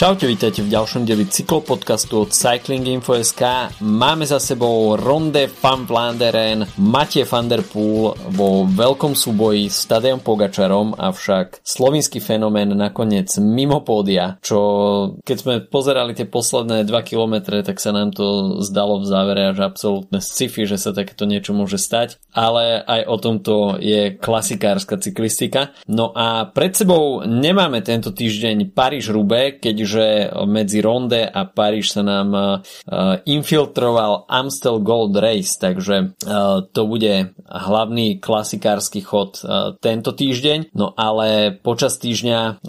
Čaute, vítajte v ďalšom deli cyklopodcastu od Cycling Info.sk. Máme za sebou Ronde van Vlaanderen, Matej van der Poel vo veľkom súboji s Tadejom Pogačarom, avšak slovinský fenomén nakoniec mimo pódia, čo keď sme pozerali tie posledné 2 km, tak sa nám to zdalo v závere až absolútne sci-fi, že sa takéto niečo môže stať, ale aj o tomto je klasikárska cyklistika. No a pred sebou nemáme tento týždeň Paríž-Roubaix, keďže že medzi Ronde a Paríž sa nám uh, infiltroval Amstel Gold Race, takže uh, to bude hlavný klasikársky chod tento týždeň, no ale počas týždňa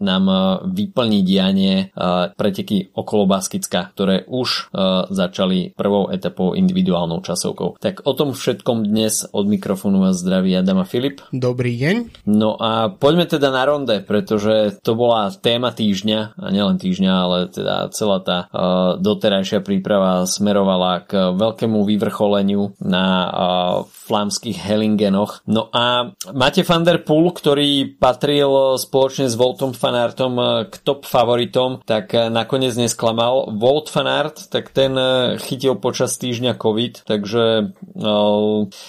nám vyplní dianie preteky okolo Baskicka, ktoré už začali prvou etapou individuálnou časovkou. Tak o tom všetkom dnes od mikrofónu vás zdraví Adam a Filip. Dobrý deň. No a poďme teda na ronde, pretože to bola téma týždňa nielen týždňa, ale teda celá tá uh, doterajšia príprava smerovala k veľkému vyvrcholeniu na uh, flámskych Hellingenoch. No a máte Van der Poel, ktorý patril spoločne s Voltom Fanartom k top favoritom, tak nakoniec nesklamal. Volt Fanart, tak ten chytil počas týždňa COVID, takže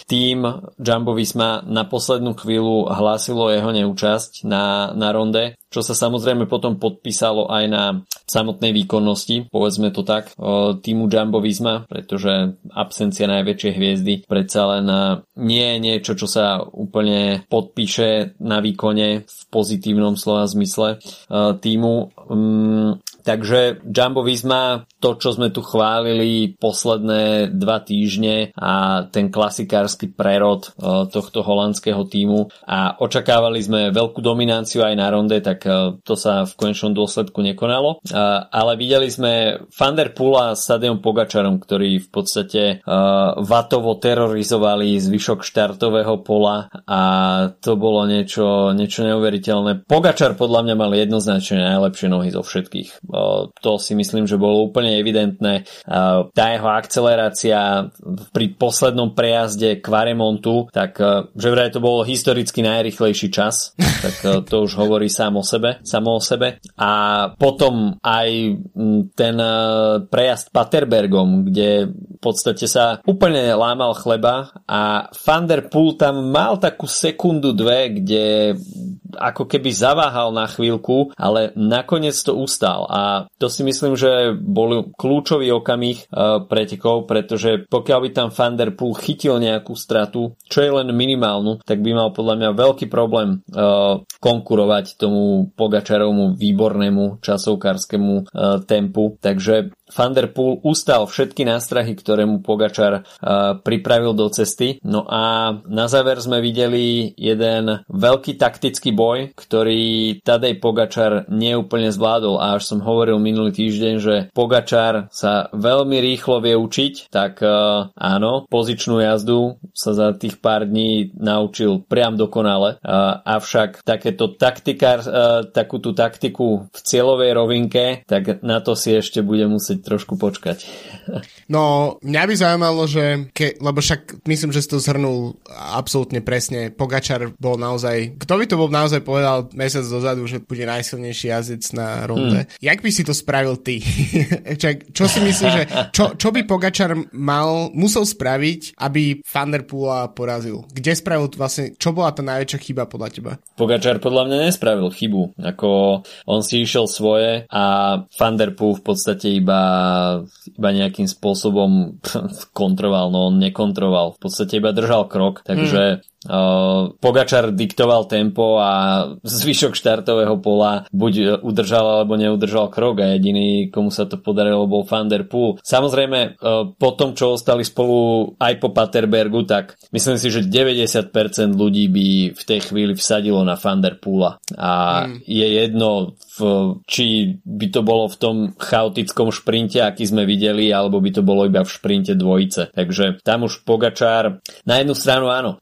tým Jumbo Visma na poslednú chvíľu hlásilo jeho neúčasť na, na ronde čo sa samozrejme potom podpísalo aj na samotnej výkonnosti, povedzme to tak, týmu Jumbo Visma, pretože absencia najväčšej hviezdy predsa len nie je niečo, čo sa úplne podpíše na výkone v pozitívnom slova zmysle týmu. Mm, Takže Jumbo Visma, to čo sme tu chválili posledné dva týždne a ten klasikársky prerod e, tohto holandského týmu a očakávali sme veľkú dominanciu aj na ronde, tak e, to sa v konečnom dôsledku nekonalo. E, ale videli sme Van der Pula s Tadejom Pogačarom, ktorí v podstate vatovo terorizovali zvyšok štartového pola a to bolo niečo, niečo neuveriteľné. Pogačar podľa mňa mal jednoznačne najlepšie nohy zo všetkých to si myslím, že bolo úplne evidentné. Tá jeho akcelerácia pri poslednom prejazde Quaremontu, tak že vraj to bol historicky najrychlejší čas, tak to už hovorí sám o sebe, samo o sebe. A potom aj ten prejazd Paterbergom, kde v podstate sa úplne lámal chleba a Van der Poel tam mal takú sekundu, dve, kde ako keby zaváhal na chvíľku, ale nakoniec to ustal. A to si myslím, že bol kľúčový okamih uh, pretekov, pretože pokiaľ by tam Van Der chytil nejakú stratu, čo je len minimálnu, tak by mal podľa mňa veľký problém uh, konkurovať tomu Pogačarovmu výbornému časovkárskému uh, tempu, takže Van der Poel ustal všetky nástrahy, ktoré mu Pogačar uh, pripravil do cesty. No a na záver sme videli jeden veľký taktický boj, ktorý Tadej Pogačar neúplne zvládol a až som hovoril minulý týždeň, že Pogačar sa veľmi rýchlo vie učiť, tak uh, áno, pozičnú jazdu sa za tých pár dní naučil priam dokonale, uh, avšak takéto taktikár, takú tú taktiku v cieľovej rovinke, tak na to si ešte bude musieť trošku počkať. No, mňa by zaujímalo, že ke, lebo však myslím, že si to zhrnul absolútne presne. Pogačar bol naozaj, kto by to bol naozaj povedal mesiac dozadu, že bude najsilnejší jazdec na runde. Hmm. Jak by si to spravil ty? čo si myslíš, že čo, čo by Pogačar mal, musel spraviť, aby Van der Poola porazil? Kde spravil vlastne, čo bola tá najväčšia chyba podľa teba? Pogačar podľa mňa nespravil chybu. Ako on si išiel svoje a Van der Poel v podstate iba iba nejakým spôsobom kontroval, no on nekontroval, v podstate iba držal krok, takže. Uh, Pogačar diktoval tempo a zvyšok štartového pola buď udržal alebo neudržal krok a jediný, komu sa to podarilo, bol Van der Poel. Samozrejme, po tom, čo ostali spolu aj po Paterbergu, tak myslím si, že 90% ľudí by v tej chvíli vsadilo na Van der Poola. A mm. je jedno, v, či by to bolo v tom chaotickom šprinte, aký sme videli, alebo by to bolo iba v šprinte dvojice. Takže tam už Pogačár, na jednu stranu áno,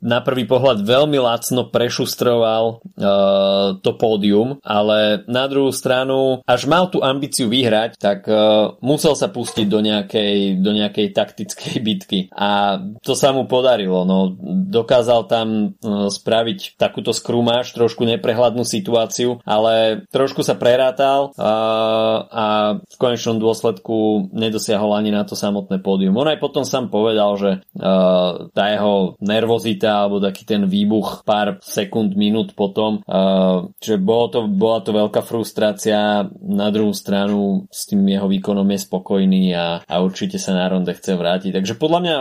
na prvý pohľad veľmi lacno prešustroval uh, to pódium, ale na druhú stranu, až mal tú ambíciu vyhrať, tak uh, musel sa pustiť do nejakej, do nejakej taktickej bitky a to sa mu podarilo. No, dokázal tam uh, spraviť takúto skrumáž, trošku neprehľadnú situáciu, ale trošku sa prerátal uh, a v konečnom dôsledku nedosiahol ani na to samotné pódium. On aj potom sám povedal, že uh, tá jeho nervozita alebo taký ten výbuch pár sekúnd, minút potom, uh, že bolo to, bola to veľká frustrácia, na druhú stranu s tým jeho výkonom je spokojný a, a určite sa na ronde chce vrátiť. Takže podľa mňa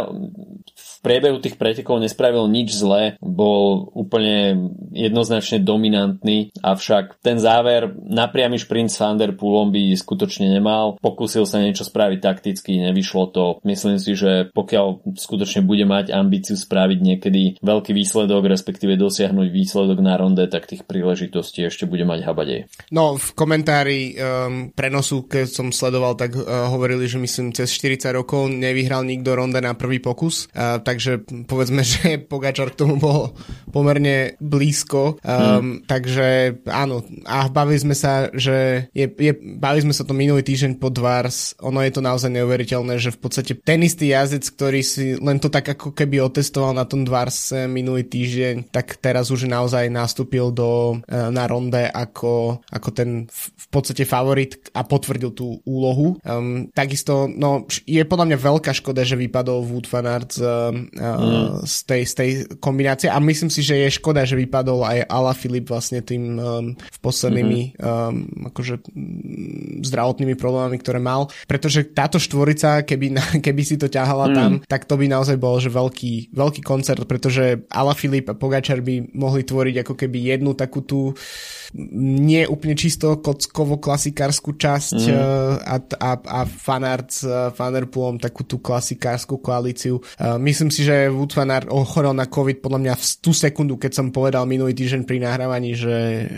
priebehu tých pretekov nespravil nič zlé, bol úplne jednoznačne dominantný, avšak ten záver napriamy šprint s Vanderpoolom by skutočne nemal. Pokúsil sa niečo spraviť takticky, nevyšlo to. Myslím si, že pokiaľ skutočne bude mať ambíciu spraviť niekedy veľký výsledok, respektíve dosiahnuť výsledok na ronde, tak tých príležitostí ešte bude mať habadej. No, v komentári um, prenosu, keď som sledoval, tak uh, hovorili, že myslím cez 40 rokov nevyhral nikto ronde na prvý pokus, uh, takže povedzme, že Pogačar k tomu bol pomerne blízko, um, hmm. takže áno, a bavili sme sa, že je, je, bavili sme sa to minulý týždeň po Dvars, ono je to naozaj neuveriteľné, že v podstate ten istý jazdec, ktorý si len to tak ako keby otestoval na tom Dvarse minulý týždeň, tak teraz už naozaj nastúpil do, e, na ronde ako, ako ten v podstate favorit a potvrdil tú úlohu. Um, takisto, no, je podľa mňa veľká škoda, že vypadol Wood van Aert z, uh, mm. z, tej, z tej kombinácie a myslím si, že je škoda, že vypadol aj Ala Filip vlastne tým um, v poslednými mm-hmm. um, akože zdravotnými problémami, ktoré mal, pretože táto štvorica, keby, na, keby si to ťahala mm. tam, tak to by naozaj bol že veľký, veľký koncert, pretože Ala Filip a Pogačar by mohli tvoriť ako keby jednu takú tú nie úplne čisto kockovo klasikárskú časť mm. a, a, a fanart s Fanerpoolom takú tú klasikárskú koalíciu. Myslím si, že Wood Fanart ochorel na COVID podľa mňa v tú sekundu, keď som povedal minulý týždeň pri nahrávaní, že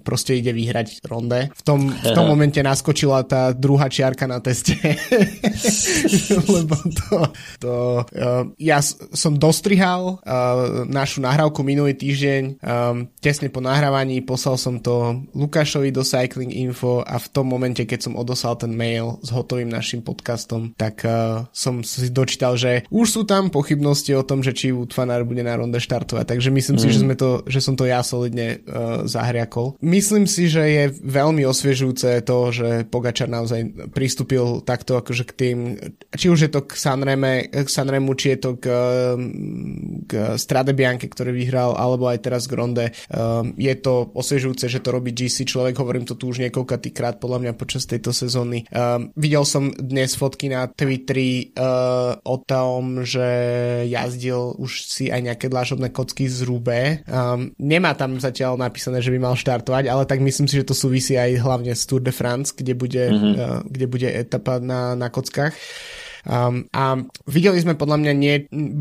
proste ide vyhrať ronde. V tom, v tom momente naskočila tá druhá čiarka na teste. Lebo to, to ja som dostrihal našu nahrávku minulý týždeň tesne po nahrávaní poslal poslal som to Lukášovi do Cycling Info a v tom momente, keď som odoslal ten mail s hotovým našim podcastom, tak uh, som si dočítal, že už sú tam pochybnosti o tom, že či Wood bude na ronde štartovať, takže myslím mm. si, že, sme to, že som to ja solidne uh, zahriakol. Myslím si, že je veľmi osviežujúce to, že Pogačar naozaj pristúpil takto akože k tým, či už je to k Sanreme, k Sanremu, či je to k, k Strade Bianche, ktorý vyhral, alebo aj teraz k Ronde. Um, je to osviežujúce osviežujúce, že to robí GC človek, hovorím to tu už niekoľkatýkrát podľa mňa počas tejto sezóny. Um, videl som dnes fotky na Twitteri uh, o tom, že jazdil už si aj nejaké dlážobné kocky z Rube. Um, nemá tam zatiaľ napísané, že by mal štartovať, ale tak myslím si, že to súvisí aj hlavne s Tour de France, kde bude, mm-hmm. uh, kde bude etapa na, na kockách. Um, a videli sme podľa mňa nie...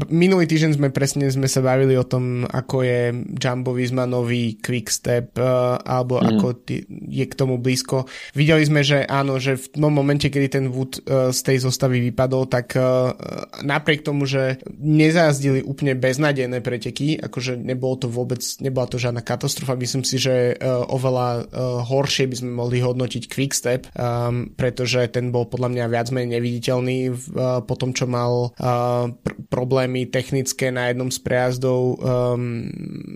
Minulý týždeň sme presne sme sa bavili o tom, ako je Jumbo Visma nový Quickstep, uh, alebo mm. ako t- je k tomu blízko. Videli sme, že áno, že v tom momente, kedy ten Wood uh, z tej zostavy vypadol, tak uh, napriek tomu, že nezajazdili úplne beznadené preteky, akože nebolo to vôbec, nebola to žiadna katastrofa, myslím si, že uh, oveľa uh, horšie by sme mohli hodnotiť Quickstep, um, pretože ten bol podľa mňa viac menej neviditeľný v po tom, čo mal pr- problémy technické na jednom z prejazdov, um,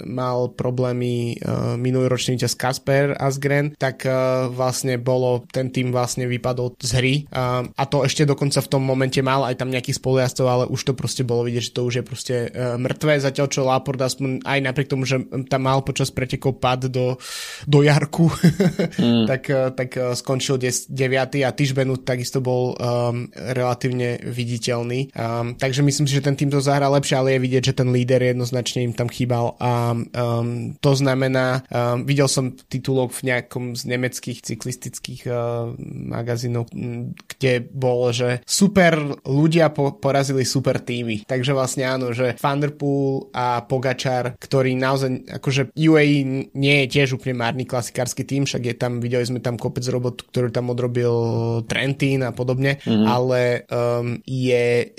mal problémy uh, minulý ročný víťaz Kasper Asgren, tak uh, vlastne bolo, ten tým vlastne vypadol z hry uh, a to ešte dokonca v tom momente mal aj tam nejakých spolujazdcov, ale už to proste bolo vidieť, že to už je proste uh, mŕtve, zatiaľ čo Laport aspoň aj napriek tomu, že tam mal počas pretekov pad do, do Jarku, mm. tak, uh, tak uh, skončil 9. a Tišbenu takisto bol um, relatívne úplne viditeľný. Um, takže myslím si, že ten tým to zahra lepšie, ale je vidieť, že ten líder jednoznačne im tam chýbal a um, to znamená, um, videl som titulok v nejakom z nemeckých cyklistických uh, magazínov, kde bolo, že super ľudia po, porazili super týmy. Takže vlastne áno, že Thunderpool a Pogačar, ktorý naozaj, akože UAE nie je tiež úplne márny klasikársky tým, však je tam, videli sme tam kopec robot, ktorý tam odrobil Trentin a podobne, mm-hmm. ale uh, um, je,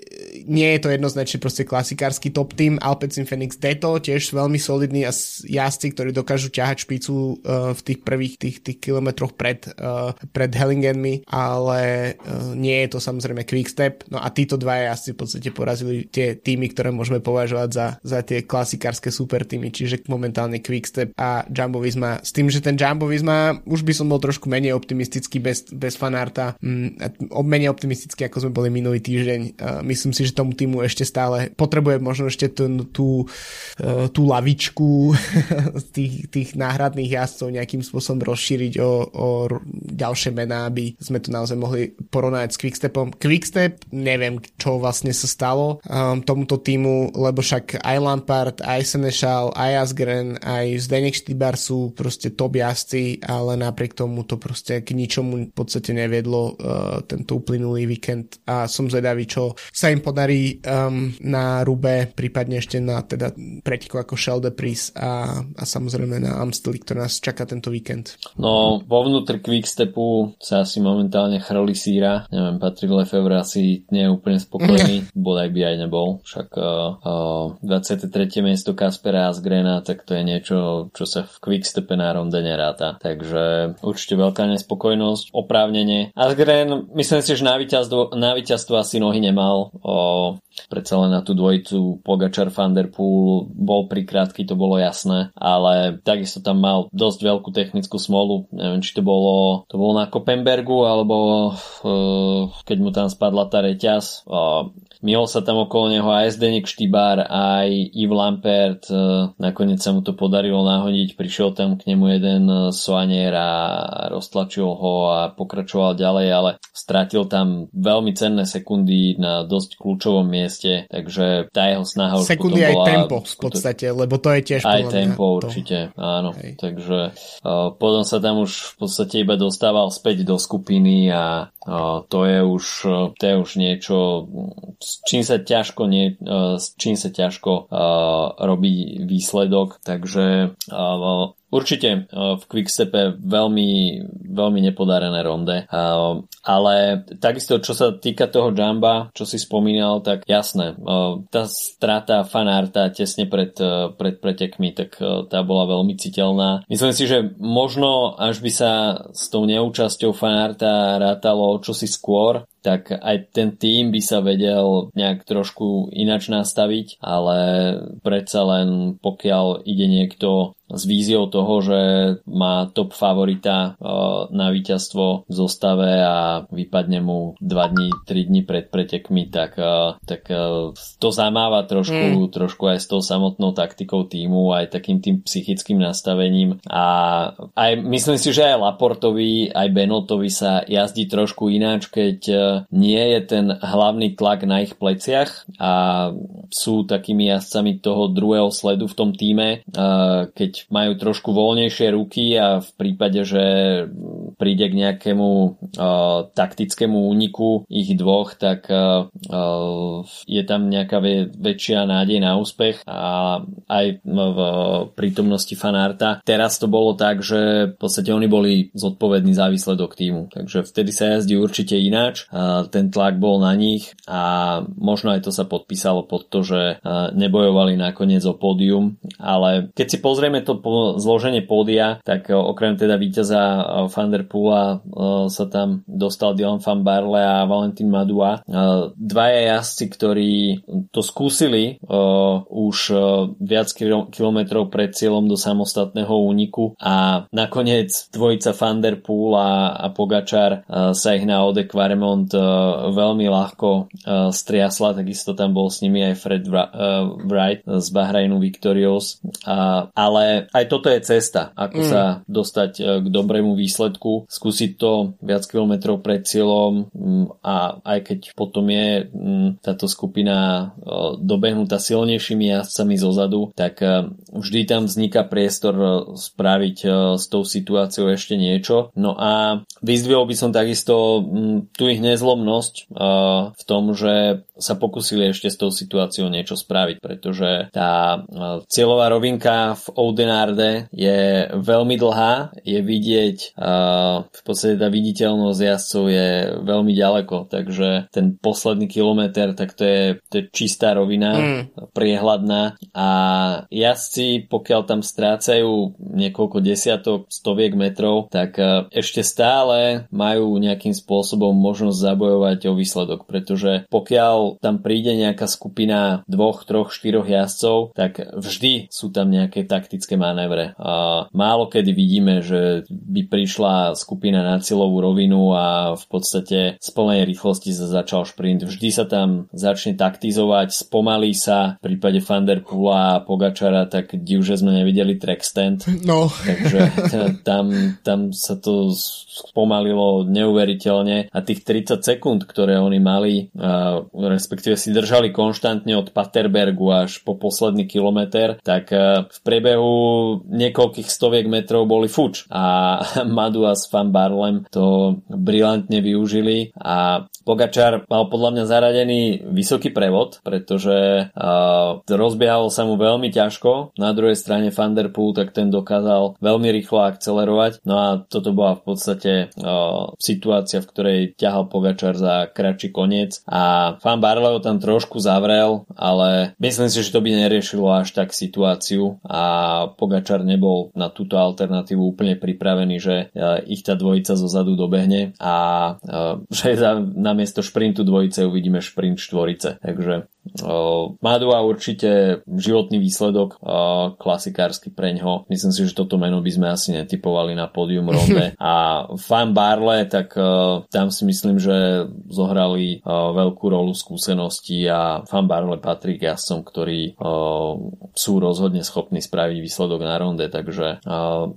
nie je to jednoznačne proste klasikársky top tým. Alpecin Phoenix Deto tiež veľmi solidní a jazdci, ktorí dokážu ťahať špicu uh, v tých prvých tých, tých kilometroch pred, uh, pred Hellingenmi, ale uh, nie je to samozrejme Quickstep. No a títo dva jazdci v podstate porazili tie týmy, ktoré môžeme považovať za, za tie klasikárske super týmy, čiže momentálne Quickstep a Jumbo Visma. S tým, že ten Jumbo Visma už by som bol trošku menej optimistický bez, bez fanarta, mm, menej optimistický ako sme boli minulý týždeň. Myslím si, že tomu týmu ešte stále potrebuje možno ešte tú, tú, tú lavičku tých, tých náhradných jazdcov nejakým spôsobom rozšíriť o, o ďalšie mená, aby sme to naozaj mohli porovnať s Quickstepom. Quickstep, neviem, čo vlastne sa stalo um, tomuto týmu, lebo však aj Lampard, aj Senešal, aj Asgren, aj Zdenek Štýbar sú proste top jazdci, ale napriek tomu to proste k ničomu v podstate neviedlo uh, tento uplynulý víkend a som zvedavý, čo sa im podarí um, na Rube, prípadne ešte na teda preteku ako Shell Pris a, a samozrejme na Amsteli, ktorá nás čaká tento víkend. No, vo vnútri Quickstepu sa asi momentálne chrli síra. Neviem, Patrick Lefevre asi nie je úplne spokojný, bodaj by aj nebol. Však uh, uh, 23. miesto Kaspera Asgrena, tak to je niečo, čo sa v Quickstepe na ronde neráta. Takže určite veľká nespokojnosť, oprávnenie. Asgren, myslím si, že na víťazstvo, na víťazstvo asi nohy nemal. O, predsa len na tú dvojicu Pogačar Van Der Poel bol prikrátky, to bolo jasné, ale takisto tam mal dosť veľkú technickú smolu. Neviem, či to bolo, to bolo na Kopenbergu, alebo uh, keď mu tam spadla tá reťaz. Uh, Mihol sa tam okolo neho aj Zdenek Štybár, aj Yves Lampert. E, nakoniec sa mu to podarilo nahodiť. Prišiel tam k nemu jeden e, soanier a roztlačil ho a pokračoval ďalej, ale stratil tam veľmi cenné sekundy na dosť kľúčovom mieste, takže tá jeho snaha už Sekundy aj bola, tempo v podstate, lebo to je tiež Aj tempo mňa, určite, to... áno. Hej. Takže uh, potom sa tam už v podstate iba dostával späť do skupiny a uh, to je už to je už niečo s čím sa ťažko, nie, s čím sa ťažko uh, robí výsledok, takže uh, Určite v Quickstepe veľmi, veľmi nepodarené ronde, ale takisto čo sa týka toho Jamba, čo si spomínal, tak jasné, tá strata fanarta tesne pred, pred pretekmi, tak tá bola veľmi citeľná. Myslím si, že možno až by sa s tou neúčasťou fanarta rátalo čosi skôr, tak aj ten tým by sa vedel nejak trošku inač nastaviť, ale predsa len pokiaľ ide niekto s víziou toho, že má top favorita e, na víťazstvo v zostave a vypadne mu 2 dní, 3 dní pred pretekmi, tak, e, tak e, to zamáva trošku, mm. trošku aj s tou samotnou taktikou týmu, aj takým tým psychickým nastavením a aj myslím si, že aj Laportovi, aj Benotovi sa jazdí trošku ináč, keď nie je ten hlavný tlak na ich pleciach a sú takými jazdcami toho druhého sledu v tom týme, keď majú trošku voľnejšie ruky a v prípade, že príde k nejakému uh, taktickému úniku ich dvoch, tak uh, je tam nejaká väčšia nádej na úspech a aj v prítomnosti fanárta. Teraz to bolo tak, že v podstate oni boli zodpovední za výsledok týmu, takže vtedy sa jazdí určite ináč. Uh, ten tlak bol na nich a možno aj to sa podpísalo pod to, že uh, nebojovali nakoniec o pódium, ale keď si pozrieme to po zloženie pódia, tak e, okrem teda víťaza e, Van der e, sa tam dostal Dylan van Barle a Valentín Madua. Dvaja jazdci, ktorí to skúsili už viac kilometrov pred cieľom do samostatného úniku a nakoniec dvojica Van der a, a Pogačar sa ich na Ode Quaremont veľmi ľahko striasla, takisto tam bol s nimi aj Fred Wright z Bahrajnu Victorious, ale aj toto je cesta, ako mm. sa dostať e, k dobrému výsledku, skúsiť to viac kilometrov pred cieľom mm, a aj keď potom je mm, táto skupina e, dobehnutá silnejšími jazdcami zozadu, tak e, vždy tam vzniká priestor spraviť s tou situáciou ešte niečo. No a vyzdvihol by som takisto mm, tu ich nezlomnosť v tom, že sa pokusili ešte s tou situáciou niečo spraviť, pretože tá cieľová rovinka v Oudenarde je veľmi dlhá, je vidieť, v podstate tá viditeľnosť jazdcov je veľmi ďaleko, takže ten posledný kilometr, tak to je, to je čistá rovina, mm. priehľadná a jazdci, pokiaľ tam strácajú niekoľko desiatok, stoviek metrov, tak ešte stále majú nejakým spôsobom možnosť zabojovať o výsledok, pretože pokiaľ tam príde nejaká skupina dvoch, troch, štyroch jazdcov, tak vždy sú tam nejaké taktické manévre. A málo kedy vidíme, že by prišla skupina na cieľovú rovinu a v podstate z plnej rýchlosti sa začal šprint. Vždy sa tam začne taktizovať, spomalí sa. V prípade Fanderpula a Pogačara tak div, že sme nevideli track stand. No. Takže tam, tam sa to spomalilo neuveriteľne a tých 30 sekúnd, ktoré oni mali, respektíve si držali konštantne od Paterbergu až po posledný kilometr, tak v priebehu niekoľkých stoviek metrov boli fuč a Madu a Van Barlem to brilantne využili a Pogačar mal podľa mňa zaradený vysoký prevod, pretože uh, rozbiehalo sa mu veľmi ťažko. Na druhej strane Van Der tak ten dokázal veľmi rýchlo akcelerovať. No a toto bola v podstate uh, situácia, v ktorej ťahal Pogačar za kratší koniec a Fan Barlow tam trošku zavrel, ale myslím si, že to by neriešilo až tak situáciu a Pogačar nebol na túto alternatívu úplne pripravený, že uh, ich tá dvojica zo zadu dobehne a uh, že na namiesto šprintu dvojice uvidíme šprint štvorice. Takže Madua určite životný výsledok, klasikársky preňho. Myslím si, že toto meno by sme asi netypovali na pódium ronde. A Fan Barle, tak tam si myslím, že zohrali veľkú rolu skúsenosti a Fan Barle patrí k jasom, ktorí sú rozhodne schopní spraviť výsledok na ronde, takže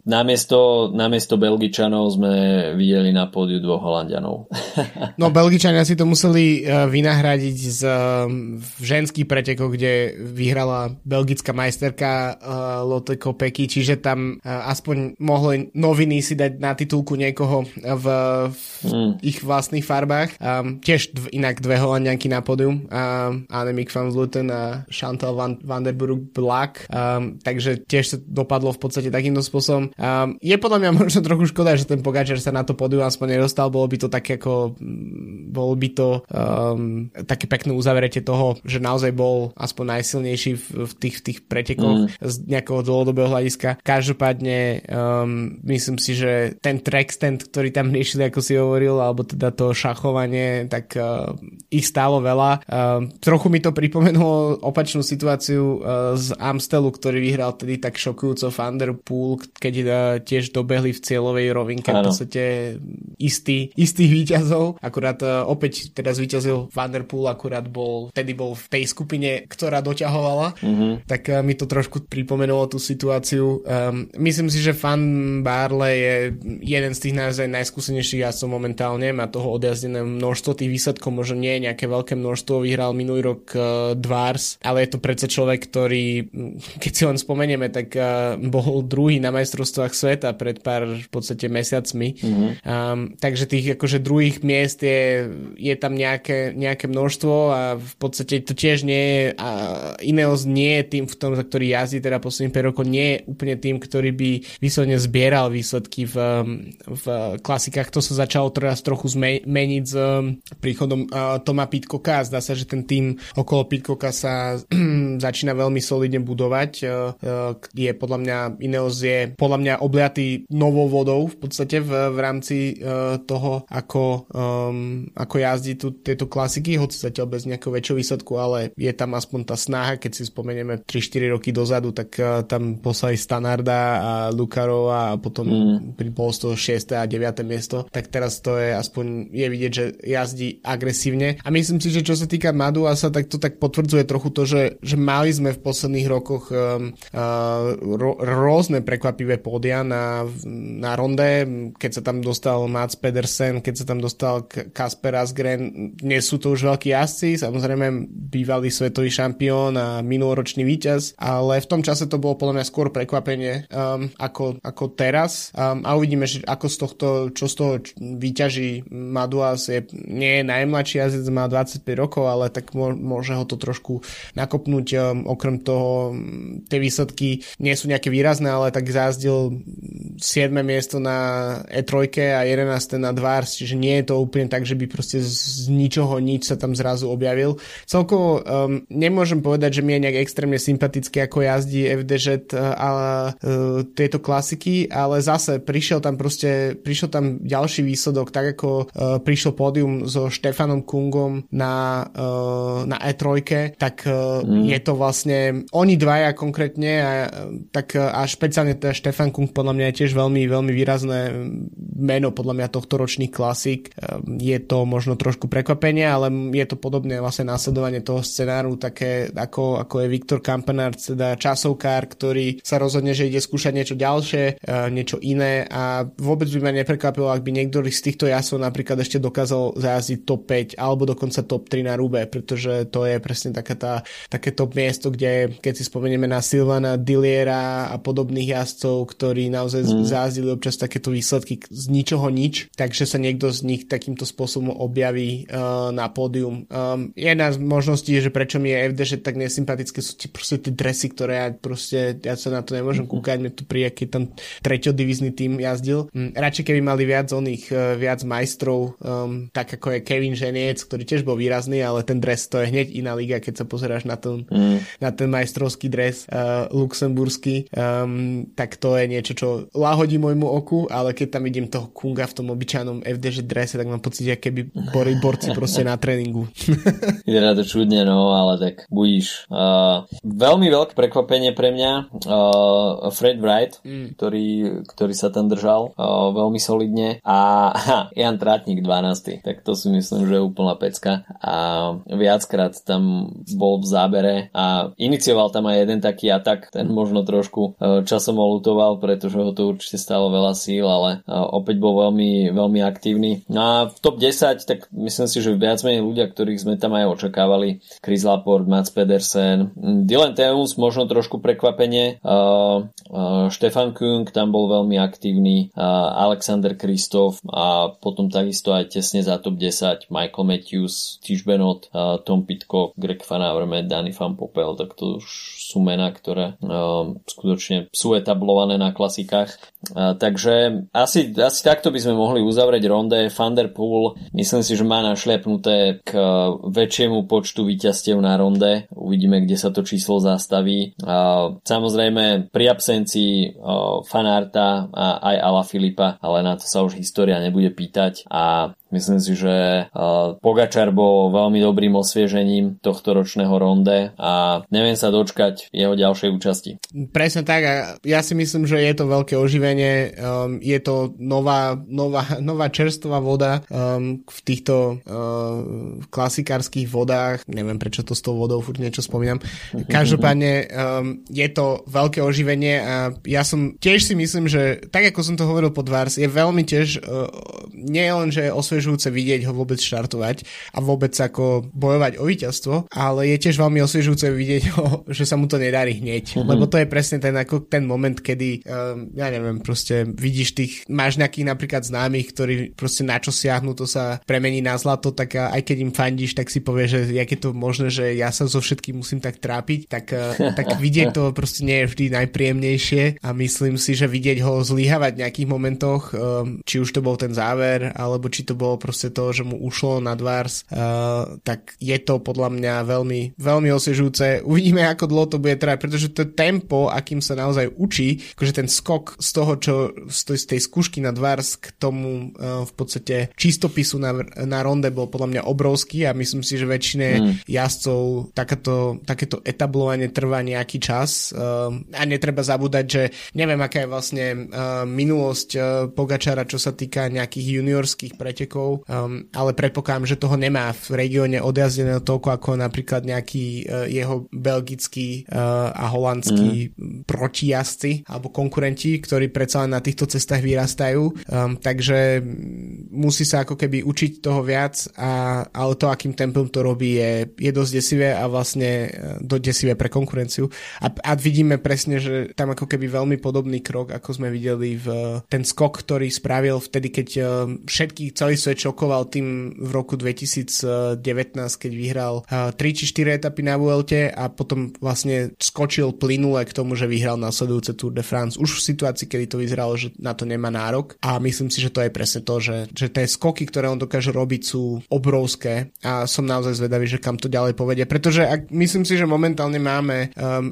namiesto, namiesto Belgičanov sme videli na pódiu dvoch Holandianov. no Belgičania si to museli vynahradiť z ženský pretekov, kde vyhrala belgická majsterka uh, Lotte Kopecky, čiže tam uh, aspoň mohli noviny si dať na titulku niekoho v, v mm. ich vlastných farbách. Um, tiež dv, inak dve holandianky na podium, um, Annemiek van Vleuten a Chantal van, van der Burg Black, um, takže tiež sa dopadlo v podstate takýmto spôsobom. Um, je podľa mňa možno trochu škoda, že ten Pogačar sa na to podium aspoň nedostal, bolo by to také ako bolo by to um, také pekné uzavretie toho, že naozaj bol aspoň najsilnejší v, v tých, v tých pretekoch mm. z nejakého dlhodobého hľadiska. Každopádne um, myslím si, že ten track stand, ktorý tam riešili, ako si hovoril, alebo teda to šachovanie, tak uh, ich stálo veľa. Uh, trochu mi to pripomenulo opačnú situáciu uh, z Amstelu, ktorý vyhral tedy tak šokujúco Thunderpool, keď uh, tiež dobehli v cieľovej rovinke v podstate istý, istých výťazov. Akurát uh, opäť teda zvíťazil Vanderpool, akurát bol, vtedy bol v tej skupine, ktorá doťahovala, mm-hmm. tak uh, mi to trošku pripomenulo tú situáciu. Um, myslím si, že Fan Barle je jeden z tých naozaj najskúsenejších jazdcov momentálne, má toho odjazdené množstvo tých výsledkov, možno nie nejaké veľké množstvo, vyhral minulý rok uh, Dvars, ale je to predsa človek, ktorý, keď si len spomenieme, tak uh, bol druhý na majstrovstvách sveta pred pár v podstate mesiacmi. Mm-hmm. Um, takže tých akože druhých miest je, je tam nejaké, nejaké množstvo a v podstate to tiež nie je, a Ineos nie je tým, v tom, za ktorý jazdí teda posledných 5 rokov, nie je úplne tým, ktorý by vyslovene zbieral výsledky v, v klasikách. To sa začalo teraz trochu zmeniť s um, príchodom uh, Toma Pitcocka. Zdá sa, že ten tým okolo Pitcocka sa začína veľmi solidne budovať. Uh, uh, je podľa mňa, Ineos je podľa mňa obliatý novou vodou v podstate v, v rámci uh, toho, ako, um, ako jazdí tu tieto klasiky, hoci zatiaľ bez nejakého väčšieho výsledku, ale je tam aspoň tá snaha, keď si spomenieme 3-4 roky dozadu, tak uh, tam poslali Stanarda a Lukarova a potom mm. bolo z toho 6. a 9. miesto, tak teraz to je aspoň, je vidieť, že jazdí agresívne. A myslím si, že čo sa týka Maduasa, tak to tak potvrdzuje trochu to, že, že mali sme v posledných rokoch um, uh, ro, rôzne prekvapivé pódia na, na ronde, keď sa tam dostal Mats Pedersen, keď sa tam dostal Kasper Asgren, nie sú to už veľkí jazdci, samozrejme bývalý svetový šampión a minuloročný víťaz, ale v tom čase to bolo podľa mňa skôr prekvapenie um, ako, ako teraz um, a uvidíme, že ako z tohto, čo z toho vyťaží Maduas je, nie je najmladší jazdec, má 25 rokov, ale tak môže ho to trošku nakopnúť um, okrem toho um, tie výsledky nie sú nejaké výrazné, ale tak zázdil 7. miesto na E3 a 11. na Dvars, čiže nie je to úplne tak, že by proste z ničoho nič sa tam zrazu objavil. Celkovo um, nemôžem povedať, že mi je nejak extrémne sympatické, ako jazdí FDŽ uh, a uh, tieto klasiky, ale zase prišiel tam proste, prišiel tam ďalší výsledok, tak ako uh, prišiel pódium so Štefanom Kungom na, uh, na E3, tak uh, mm. je to vlastne oni dvaja konkrétne a, tak a špeciálne teda Štefan Kung podľa mňa je tiež veľmi, veľmi výrazné meno podľa mňa tohto ročných klasík. Ehm, je to možno trošku prekvapenie, ale je to podobné vlastne následovanie toho scenáru, také ako, ako je Viktor Kampenard, teda časovkár, ktorý sa rozhodne, že ide skúšať niečo ďalšie, ehm, niečo iné a vôbec by ma neprekvapilo, ak by niekto z týchto jasov napríklad ešte dokázal zajazdiť top 5 alebo dokonca top 3 na Rube, pretože to je presne taká tá, také top miesto, kde keď si spomenieme na Silvana Dilliera a podobných jazdcov, ktorí naozaj mm. zajazdili občas takéto výsledky z ničoho nič, takže sa niekto z nich takýmto spôsobom objaví uh, na pódium. Um, jedna z možností že prečo mi je FD, že tak nesympatické sú tie, proste tie dresy, ktoré ja proste, ja sa na to nemôžem mm-hmm. kúkať, mi tu príde, keď tam treťodivizný tým jazdil. Um, radšej keby mali viac oných, uh, viac majstrov, um, tak ako je Kevin Ženiec, ktorý tiež bol výrazný, ale ten dres to je hneď iná liga, keď sa pozeráš na ten, mm. na ten majstrovský dres uh, luxemburský, um, tak to je niečo, čo lahodí môjmu oku, ale keď tam vidím toho Kunga v tom obyčajnom FDŽ drese, tak mám pocit, že keby boli borci proste na tréningu. Vyzerá to čudne, no, ale tak budíš. Uh, veľmi veľké prekvapenie pre mňa uh, Fred Wright, mm. ktorý, ktorý sa tam držal uh, veľmi solidne a aha, Jan Trátnik 12. Tak to si myslím, že je úplná pecka a viackrát tam bol v zábere a inicioval tam aj jeden taký atak, ten možno trošku uh, časom olutoval, pretože ho to určite stalo veľa síl, ale uh, opäť bol veľmi, veľmi aktívny. No a v top 10, tak myslím si, že viac menej ľudia, ktorých sme tam aj očakávali, Chris Laporte, Mats Pedersen, Dylan Teuns, možno trošku prekvapenie, uh, uh, Stefan Kung tam bol veľmi aktívny, uh, Alexander Kristof a potom takisto aj tesne za top 10 Michael Matthews, Tish uh, Tom Pitcock, Greg Van Avermaet, Danny Van Popel, tak to už sú mená, ktoré uh, skutočne sú etablované na klasikách. Uh, takže asi, asi takto by sme mohli uzavrieť ronde. Thunderpool myslím si, že má našlepnuté k väčšiemu počtu víťazstiev na ronde. Uvidíme, kde sa to číslo zastaví. Uh, samozrejme pri absencii uh, Fanarta a aj Ala Filipa, ale na to sa už história nebude pýtať a Myslím si, že Pogačar bol veľmi dobrým osviežením tohto ročného ronde a neviem sa dočkať jeho ďalšej účasti. Presne tak a ja si myslím, že je to veľké oživenie, um, je to nová, nová, nová čerstvá voda um, v týchto uh, klasikárskych vodách, neviem prečo to s tou vodou furt niečo spomínam. Každopádne um, je to veľké oživenie a ja som tiež si myslím, že tak ako som to hovoril pod Vars, je veľmi tiež uh, nie len, že osviežený osviežujúce vidieť ho vôbec štartovať a vôbec ako bojovať o víťazstvo, ale je tiež veľmi osviežujúce vidieť ho, že sa mu to nedarí hneď. Mm-hmm. Lebo to je presne ten, ako ten moment, kedy, um, ja neviem, proste vidíš tých, máš nejakých napríklad známych, ktorí proste na čo siahnu, to sa premení na zlato, tak aj keď im fandíš, tak si povie, že jak je to možné, že ja sa so všetkým musím tak trápiť, tak, uh, tak vidieť to proste nie je vždy najpríjemnejšie a myslím si, že vidieť ho zlyhávať v nejakých momentoch, um, či už to bol ten záver, alebo či to bol bolo proste to, že mu ušlo na dvars, uh, tak je to podľa mňa veľmi, veľmi osviežujúce. Uvidíme, ako dlho to bude trvať, pretože to tempo, akým sa naozaj učí, akože ten skok z toho, čo z tej, z tej skúšky na dvars k tomu uh, v podstate čistopisu na, na ronde bol podľa mňa obrovský a myslím si, že väčšine mm. jazdcov takéto, takéto etablovanie trvá nejaký čas uh, a netreba zabúdať, že neviem, aká je vlastne uh, minulosť uh, Pogačara, čo sa týka nejakých juniorských pretekov pretekov, um, ale predpokladám, že toho nemá v regióne odjazdeného toľko ako napríklad nejaký uh, jeho belgický uh, a holandský mm. protijazdci alebo konkurenti, ktorí predsa len na týchto cestách vyrastajú. Um, takže musí sa ako keby učiť toho viac, a, ale to, akým tempom to robí, je, je dosť desivé a vlastne uh, dosť desivé pre konkurenciu. A, a vidíme presne, že tam ako keby veľmi podobný krok, ako sme videli v ten skok, ktorý spravil vtedy, keď všetky, celý svet šokoval tým v roku 2019, keď vyhral uh, 3 či 4 etapy na Vuelte a potom vlastne skočil plynule k tomu, že vyhral následujúce Tour de France. Už v situácii, kedy to vyzeralo, že na to nemá nárok. A myslím si, že to je presne to, že, že tie skoky, ktoré on dokáže robiť sú obrovské. A som naozaj zvedavý, že kam to ďalej povedie, pretože ak, myslím si, že momentálne máme um,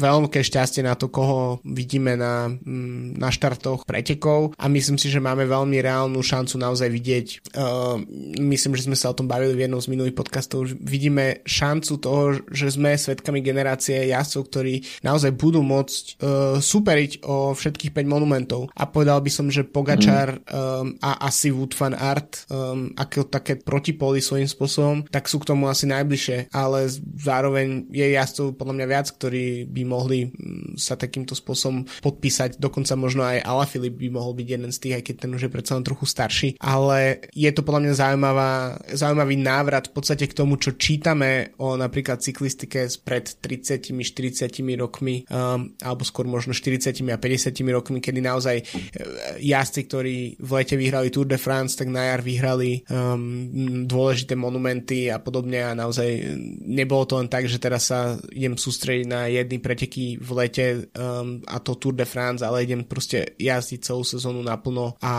veľké šťastie na to, koho vidíme na, um, na štartoch pretekov. A myslím si, že máme veľmi reálnu šancu naozaj vidieť, uh, myslím, že sme sa o tom bavili v jednom z minulých podcastov, že vidíme šancu toho, že sme svetkami generácie jazdcov, ktorí naozaj budú môcť uh, superiť o všetkých 5 monumentov. A povedal by som, že Pogačar mm. um, a asi Wood van Art um, ako také protipóly svojím spôsobom, tak sú k tomu asi najbližšie, ale zároveň je jazdcov podľa mňa viac, ktorí by mohli um, sa takýmto spôsobom podpísať, dokonca možno aj Alaphilippe by mohol byť jeden z tých, aj keď ten už je predsa len trochu starší, ale je to podľa mňa zaujímavá, zaujímavý návrat v podstate k tomu, čo čítame o napríklad cyklistike pred 30-40 rokmi, um, alebo skôr možno 40 a 50 rokmi, kedy naozaj uh, jazdci, ktorí v lete vyhrali Tour de France, tak na jar vyhrali um, dôležité monumenty a podobne a naozaj nebolo to len tak, že teraz sa idem sústrediť na jedny preteky v lete um, a to Tour de France, ale idem proste jazdiť celú sezónu naplno a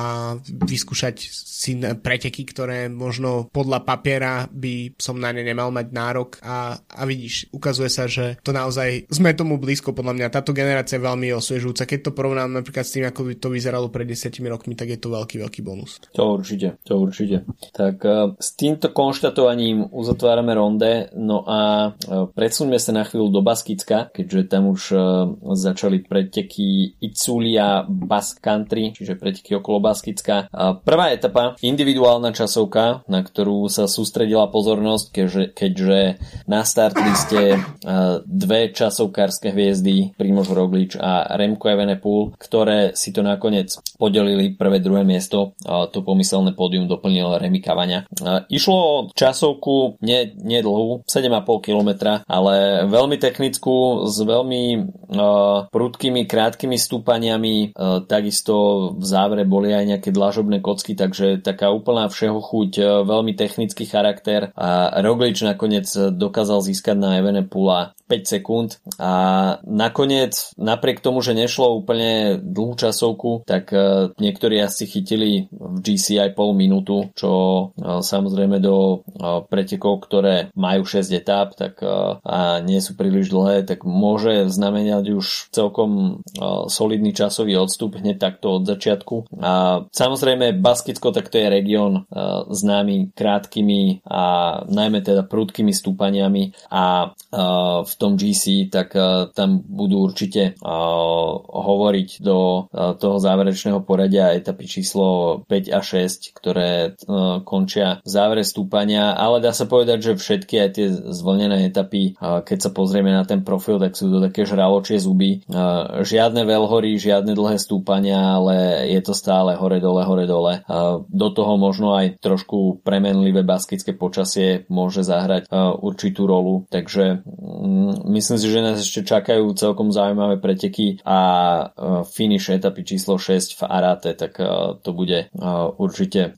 vyskúšať si preteky, ktoré možno podľa papiera by som na ne nemal mať nárok a, a vidíš, ukazuje sa, že to naozaj sme tomu blízko podľa mňa. Táto generácia je veľmi osviežujúca. Keď to porovnám napríklad s tým, ako by to vyzeralo pred 10 rokmi, tak je to veľký, veľký bonus. To určite, to určite. Tak uh, s týmto konštatovaním uzatvárame ronde, no a uh, sa na chvíľu do Baskicka, keďže tam už uh, začali preteky Itzulia Basque Country, čiže preteky okolo Baskicka. Prvá etapa, individuálna časovka, na ktorú sa sústredila pozornosť, keďže, keďže na start liste uh, dve časovkárske hviezdy, Primož Roglič a Remko Evenepoel, ktoré si to nakoniec podelili prvé, druhé miesto. To pomyselné pódium doplnil Remy Kavania. Uh, išlo o časovku nie, nie dlhú, 7,5 km, ale veľmi technickú, s veľmi uh, prudkými, krátkými stúpaniami. Takisto v závere boli aj nejaké dlažobné kocky, takže taká úplná všeho chuť, uh, veľmi technický charakter. A Roglič nakoniec dokázal získať na Evenepula 5 sekúnd a nakoniec napriek tomu, že nešlo úplne dlhú časovku, tak uh, niektorí asi chytili v GC aj pol minútu, čo uh, samozrejme do uh, pretekov, ktoré majú 6 etáp tak, a nie sú príliš dlhé, tak môže znamenať už celkom solidný časový odstup hneď takto od začiatku. A samozrejme Baskicko, tak to je región známy krátkými a najmä teda prudkými stúpaniami a v tom GC, tak uh, tam budú určite uh, hovoriť do uh, toho záverečného poradia etapy číslo 5 a 6, ktoré končia v závere stúpania, ale dá sa povedať, že všetky aj tie zvlnené etapy, keď sa pozrieme na ten profil, tak sú to také žraločie zuby. Žiadne veľhory, žiadne dlhé stúpania, ale je to stále hore dole, hore dole. Do toho možno aj trošku premenlivé baskické počasie môže zahrať určitú rolu, takže um, myslím si, že nás ešte čakajú celkom zaujímavé preteky a e, finish etapy číslo 6 v Arate, tak e, to bude e, určite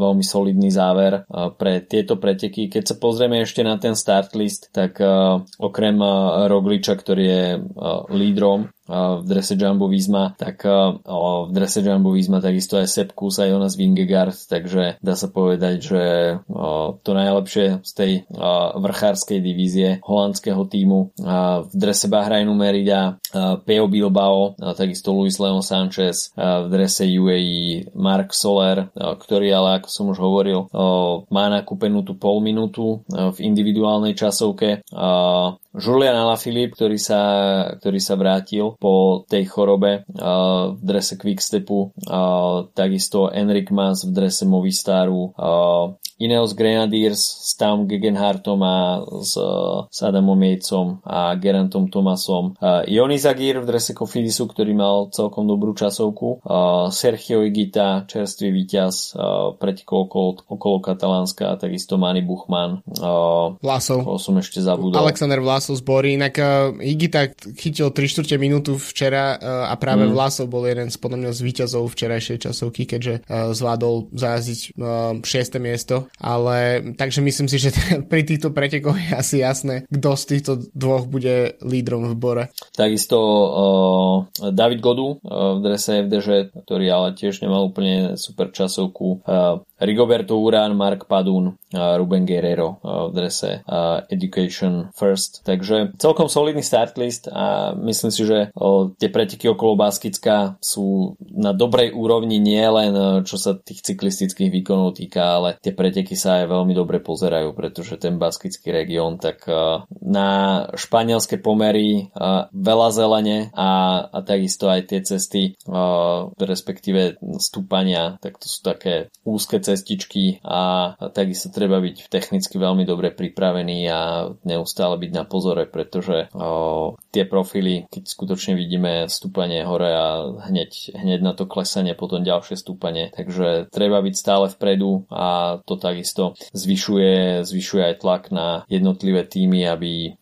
veľmi solidný záver pre tieto preteky. Keď sa pozrieme ešte na ten start list, tak okrem Rogliča, ktorý je lídrom v drese Jumbo Visma, tak v drese Jumbo Visma takisto aj Sepp Kuss a Jonas Vingegaard, takže dá sa povedať, že to najlepšie z tej vrchárskej divízie holandského týmu v drese Bahrajnu Merida Peo Bilbao, takisto Luis Leon Sanchez v drese UAE Mark Soler, ktorý ale ako som už hovoril má nakúpenú tú pol minútu v individuálnej časovke Julian Alaphilippe, ktorý sa, ktorý sa vrátil po tej chorobe uh, v drese Quickstepu, uh, takisto Enric Mas v drese Movistaru, uh, Ineos Grenadiers s Tam Gegenhartom a s, s Adamom Jejcom a Gerantom Tomasom. Uh, Ioni Zagir v drese Kofidisu, ktorý mal celkom dobrú časovku. Uh, Sergio Igita, čerstvý víťaz, pretekol okolo, okolo Katalánska, takisto Manny Buchmann. Uh, Vlasov. som ešte zabudol. Alexander Vlasov z Bory. Inak Igita chytil 3 čtvrte minútu včera a práve mm. Vlasov bol jeden z podľa mňa z víťazov včerajšej časovky, keďže zvládol zajazdiť uh, 6. miesto ale takže myslím si, že pri týchto pretekoch je asi jasné, kto z týchto dvoch bude lídrom v bore. Takisto uh, David Godu uh, v drese FDŽ, ktorý ale tiež nemal úplne super časovku. Uh, Rigoberto Urán, Mark Padun, Ruben Guerrero v drese Education First. Takže celkom solidný start list a myslím si, že tie preteky okolo Baskicka sú na dobrej úrovni nie len čo sa tých cyklistických výkonov týka, ale tie preteky sa aj veľmi dobre pozerajú, pretože ten baskický región tak na španielské pomery veľa zelene a, a takisto aj tie cesty respektíve stúpania, tak to sú také úzke cesty cestičky a takisto treba byť technicky veľmi dobre pripravený a neustále byť na pozore, pretože tie profily, keď skutočne vidíme stúpanie hore a hneď, hneď na to klesanie, potom ďalšie stúpanie, takže treba byť stále vpredu a to takisto zvyšuje, zvyšuje aj tlak na jednotlivé týmy, aby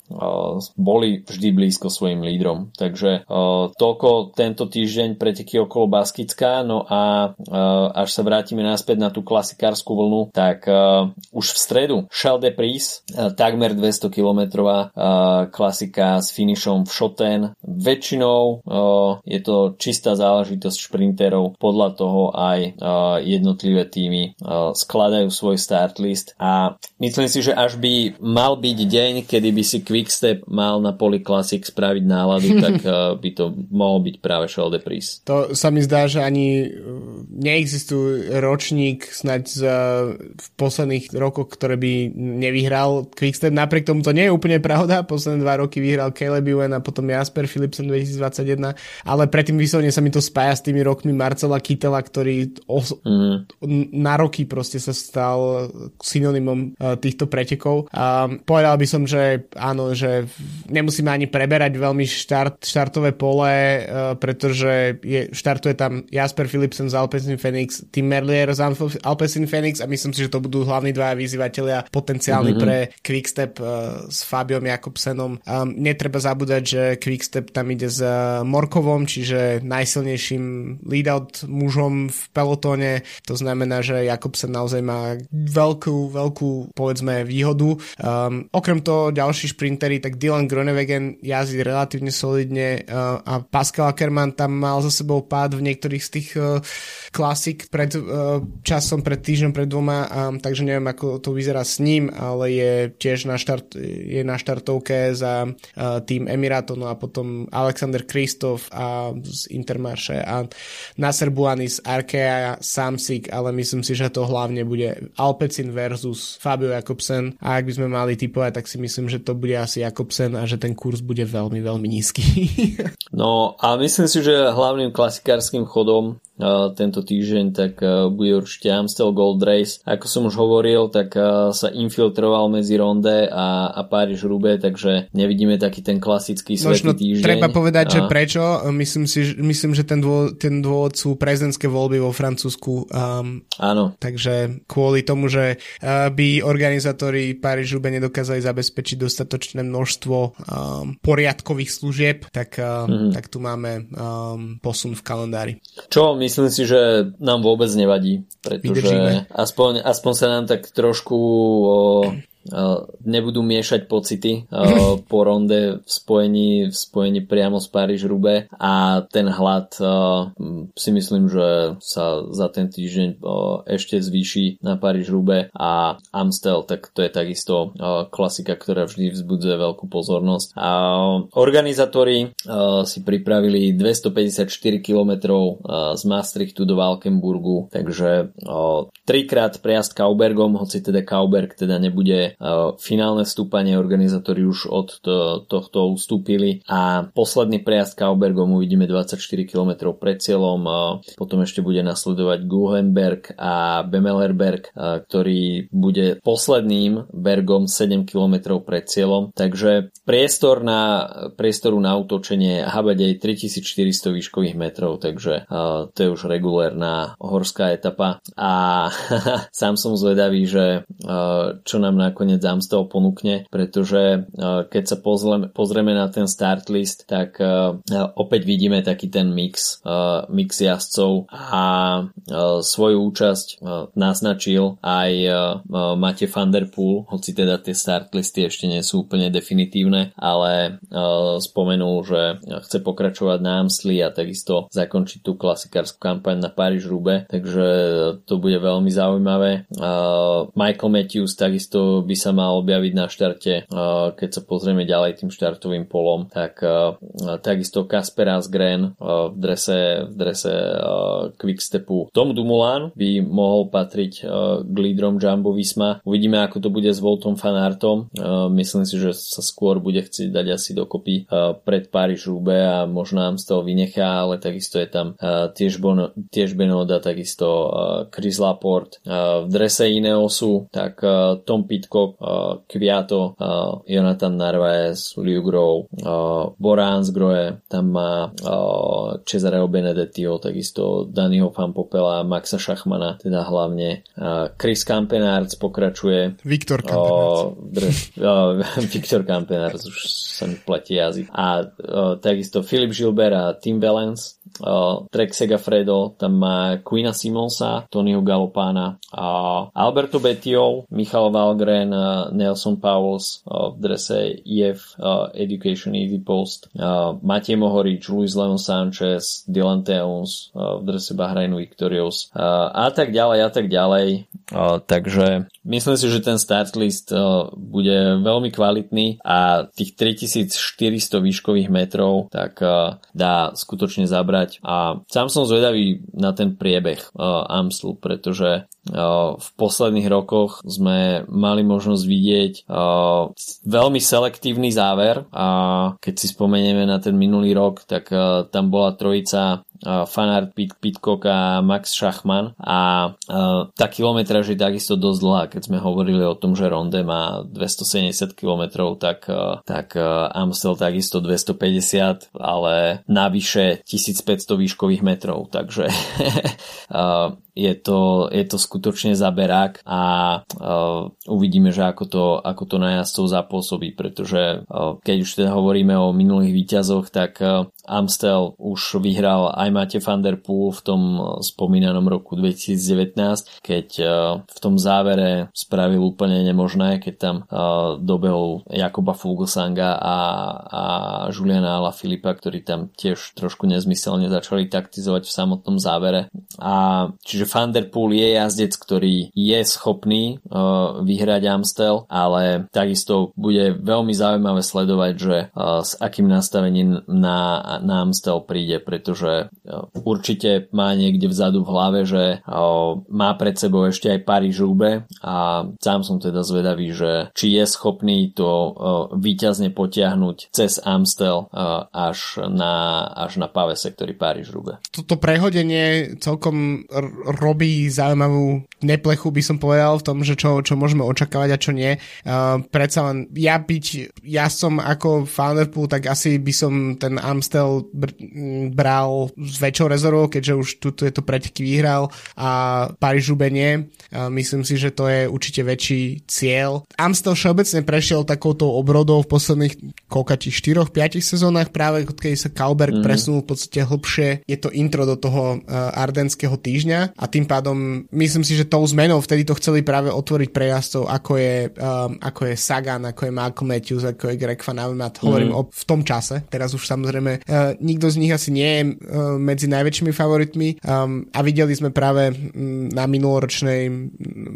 boli vždy blízko svojim lídrom. Takže toľko tento týždeň preteky okolo Baskická, no a až sa vrátime naspäť na tú klasikárskú vlnu, tak už v stredu Charles de Pries, takmer 200 km klasika s finišom v Choten. Väčšinou je to čistá záležitosť šprinterov, podľa toho aj jednotlivé týmy skladajú svoj start list a myslím si, že až by mal byť deň, kedy by si Quickstep mal na Poly Classic spraviť náladu, tak uh, by to mohol byť práve Shell de Pris. To sa mi zdá, že ani neexistuje ročník snáď za, v posledných rokoch, ktoré by nevyhral Quickstep. Napriek tomu to nie je úplne pravda. Posledné dva roky vyhral Caleb Ewan a potom Jasper Philipsen 2021, ale predtým vyslovene sa mi to spája s tými rokmi Marcela Kytela, ktorý os- mm. na roky proste sa stal synonymom uh, týchto pretekov. A povedal by som, že áno, že nemusíme ani preberať veľmi štart, štartové pole, pretože je, štartuje tam Jasper Philipsen z Alpecin Phoenix, Tim Merlier z Alpecin Phoenix a myslím si, že to budú hlavní dvaja vyzývateľia potenciálni mm-hmm. pre Quickstep uh, s Fabiom Jakobsenom. Um, netreba zabúdať, že Quickstep tam ide s uh, Morkovom, čiže najsilnejším lead-out mužom v pelotóne. To znamená, že Jakobsen naozaj má veľkú, veľkú povedzme výhodu. Um, okrem toho ďalší šprint sprintery, tak Dylan Groenewegen jazdí relatívne solidne uh, a Pascal Ackermann tam mal za sebou pád v niektorých z tých uh, klasik pred uh, časom, pred týždňom, pred dvoma, um, takže neviem, ako to vyzerá s ním, ale je tiež na, štart, je na štartovke za uh, tým Emirato, no a potom Alexander Kristof a z Intermarše a Nasser Buani z Arkea Samsik, ale myslím si, že to hlavne bude Alpecin versus Fabio Jakobsen a ak by sme mali typovať, tak si myslím, že to bude asi Jakobsen a že ten kurz bude veľmi, veľmi nízky. no a myslím si, že hlavným klasikárským chodom tento týždeň, tak bude určite Amstel Gold Race. Ako som už hovoril, tak sa infiltroval medzi Ronde a, a Paríž Rube, takže nevidíme taký ten klasický svetý Možno týždeň. treba povedať, a... že prečo. Myslím, si, myslím že ten dôvod, ten dôvod sú prezidentské voľby vo Francúzsku. Um, Áno. Takže kvôli tomu, že uh, by organizátori Paríž Rube nedokázali zabezpečiť dostatočné množstvo um, poriadkových služieb, tak, uh, mm-hmm. tak tu máme um, posun v kalendári. Čo my myslím si, že nám vôbec nevadí, pretože aspoň, aspoň sa nám tak trošku o, nebudú miešať pocity po ronde v spojení, v spojení priamo s Paríž Rube a ten hlad si myslím, že sa za ten týždeň ešte zvýši na Paríž Rube a Amstel, tak to je takisto klasika, ktorá vždy vzbudzuje veľkú pozornosť. A organizátori si pripravili 254 km z Maastrichtu do Valkenburgu, takže trikrát prejazd Kaubergom, hoci teda Kauberg teda nebude finálne stúpanie organizátori už od to, tohto ustúpili. A posledný prejazd Kaubergom uvidíme 24 km pred cieľom, potom ešte bude nasledovať Guhenberg a Bemelerberg, ktorý bude posledným bergom 7 km pred cieľom, takže priestor na, priestoru na utočenie habať aj 3400 výškových metrov, takže to je už regulérna horská etapa. A sám som zvedavý, že čo nám nakoniec Amstel ponúkne, pretože keď sa pozrieme na ten start list, tak opäť vidíme taký ten mix, mix jazdcov a svoju účasť naznačil aj Mate van der Poel, hoci teda tie start listy ešte nie sú úplne definitívne, ale spomenul, že chce pokračovať na Amsli a takisto zakončiť tú klasikárskú kampaň na Paríž-Rube, takže to bude veľmi zaujímavé. Michael Matthews takisto by sa mal objaviť na štarte, keď sa pozrieme ďalej tým štartovým polom, tak takisto Kasper Asgren v drese, v drese Quickstepu. Tom Dumoulin by mohol patriť k lídrom Jumbo Visma. Uvidíme, ako to bude s Voltom Fanartom. Myslím si, že sa skôr bude chcieť dať asi dokopy pred Paríž Rube a možno nám z toho vynechá, ale takisto je tam tiež, bon, tiež Benoda, takisto Chris Laporte. V drese Ineosu, tak Tom Pitcock, Kviato, Jonathan Narvaez, Liu Grove, Borans Groe, tam má Cesareo Benedettio, takisto Daniho Popela, Maxa Šachmana, teda hlavne Chris Campenards pokračuje. Viktor Campenards. Viktor Campenards, už sa mi platí jazyk. A takisto Filip Gilbert a Tim Valens, Trek Segafredo, tam má Quina Simonsa, Tonyho Galopána, Alberto Betio, Michal Valgren, Nelson Powles v drese EF Education Easy Post, Matej Mohorič, Luis Leon Sanchez, Dylan Teuns v drese Bahrainu Victorious a tak ďalej a tak ďalej. Takže myslím si, že ten start list bude veľmi kvalitný a tých 3400 výškových metrov tak dá skutočne zabrať a sám som zvedavý na ten priebeh Amslu, pretože v posledných rokoch sme mali možnosť vidieť veľmi selektívny záver a keď si spomenieme na ten minulý rok, tak tam bola trojica Fanart Pit, Pitcock a Max Schachman a tá kilometraž je takisto dosť dlhá, keď sme hovorili o tom, že Ronde má 270 km, tak, uh, tak uh, Amstel takisto 250, ale navyše 1500 výškových metrov, takže uh, je to, je to skutočne zaberák a uh, uvidíme, že ako to, ako to na jazdcov zapôsobí, pretože uh, keď už teda hovoríme o minulých výťazoch, tak uh, Amstel už vyhral aj Mate van der Poel v tom spomínanom roku 2019, keď v tom závere spravil úplne nemožné, keď tam dobehol Jakoba Fuglsanga a, a Juliana Ala Filipa, ktorí tam tiež trošku nezmyselne začali taktizovať v samotnom závere. A čiže Van Der Poel je jazdec, ktorý je schopný uh, vyhrať Amstel, ale takisto bude veľmi zaujímavé sledovať, že uh, s akým nastavením na, na Amstel príde, pretože uh, určite má niekde vzadu v hlave, že uh, má pred sebou ešte aj Paríž Roubaix a sám som teda zvedavý, že či je schopný to uh, výťazne potiahnuť cez Amstel uh, až na, až na Pave sektory Paríž Roubaix. Toto prehodenie celkom r- robí zaujímavú neplechu, by som povedal, v tom, že čo, čo môžeme očakávať a čo nie. Uh, predsa len ja byť, ja som ako Founderpool, tak asi by som ten Amstel br- bral s väčšou rezervou, keďže už tuto je to preteky vyhral a paríž nie. Uh, myslím si, že to je určite väčší cieľ. Amstel všeobecne prešiel takouto obrodou v posledných koľkatých 4-5 sezónach práve odkedy sa Kalberg mm. presunul v podstate hlbšie. Je to intro do toho uh, ardenského týždňa a tým pádom myslím si, že tou zmenou vtedy to chceli práve otvoriť pre jazdcov, ako je, um, ako je Sagan, ako je Malcolm Matthews, ako je Greg Van Avermaet, hovorím mm. o, v tom čase, teraz už samozrejme uh, nikto z nich asi nie je uh, medzi najväčšími favoritmi um, a videli sme práve um, na minuloročnej,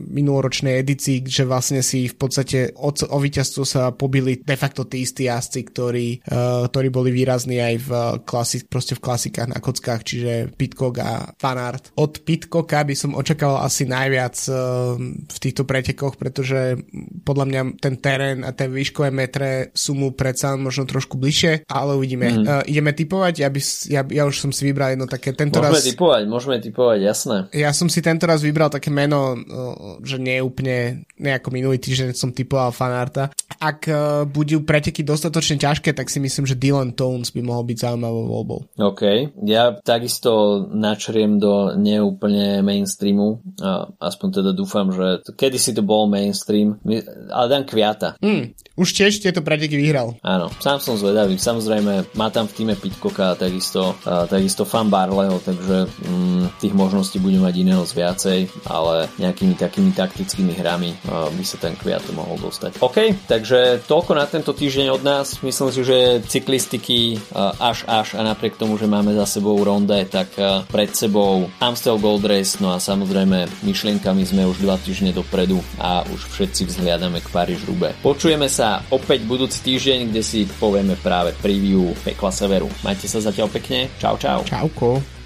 minuloročnej edícii, že vlastne si v podstate o, o víťazstvo sa pobili de facto tí istí jazdci, ktorí, uh, ktorí boli výrazní aj v, klasik, proste v klasikách na kockách, čiže Pitcock a Fanart. Od Pit Pitcocka by som očakával asi najviac uh, v týchto pretekoch, pretože podľa mňa ten terén a ten výškové metre sú mu predsa možno trošku bližšie, ale uvidíme. Mm. Uh, ideme typovať, ja, by, ja, ja už som si vybral jedno také tento môžeme raz... typovať, môžeme typovať, jasné. Ja som si tento raz vybral také meno, uh, že nie je úplne, nejako minulý týždeň som typoval fanarta. Ak uh, budú preteky dostatočne ťažké, tak si myslím, že Dylan Tones by mohol byť zaujímavou voľbou. OK, ja takisto načriem do neúplne mainstreamu, uh, aspoň teda dúfam, že kedy si to bol mainstream, ale dám Kviata. Mm, už tiež tieto preteky vyhral. Áno, sám som zvedavý. Samozrejme, má tam v týme Pitcocka a takisto, uh, takisto fan Barleyho, takže um, tých možností bude mať iného z viacej, ale nejakými takými taktickými hrami by sa ten Kviat mohol dostať. OK, takže toľko na tento týždeň od nás. Myslím si, že cyklistiky až až a napriek tomu, že máme za sebou ronde, tak pred sebou Amstel Gold Race, no a samozrejme myšlienkami sme už dva týždne dopredu a už všetci vzhliadame k Paríž Rube. Počujeme sa opäť budúci týždeň, kde si povieme práve preview Pekla Severu. Majte sa zatiaľ pekne. Čau, čau. Čauko.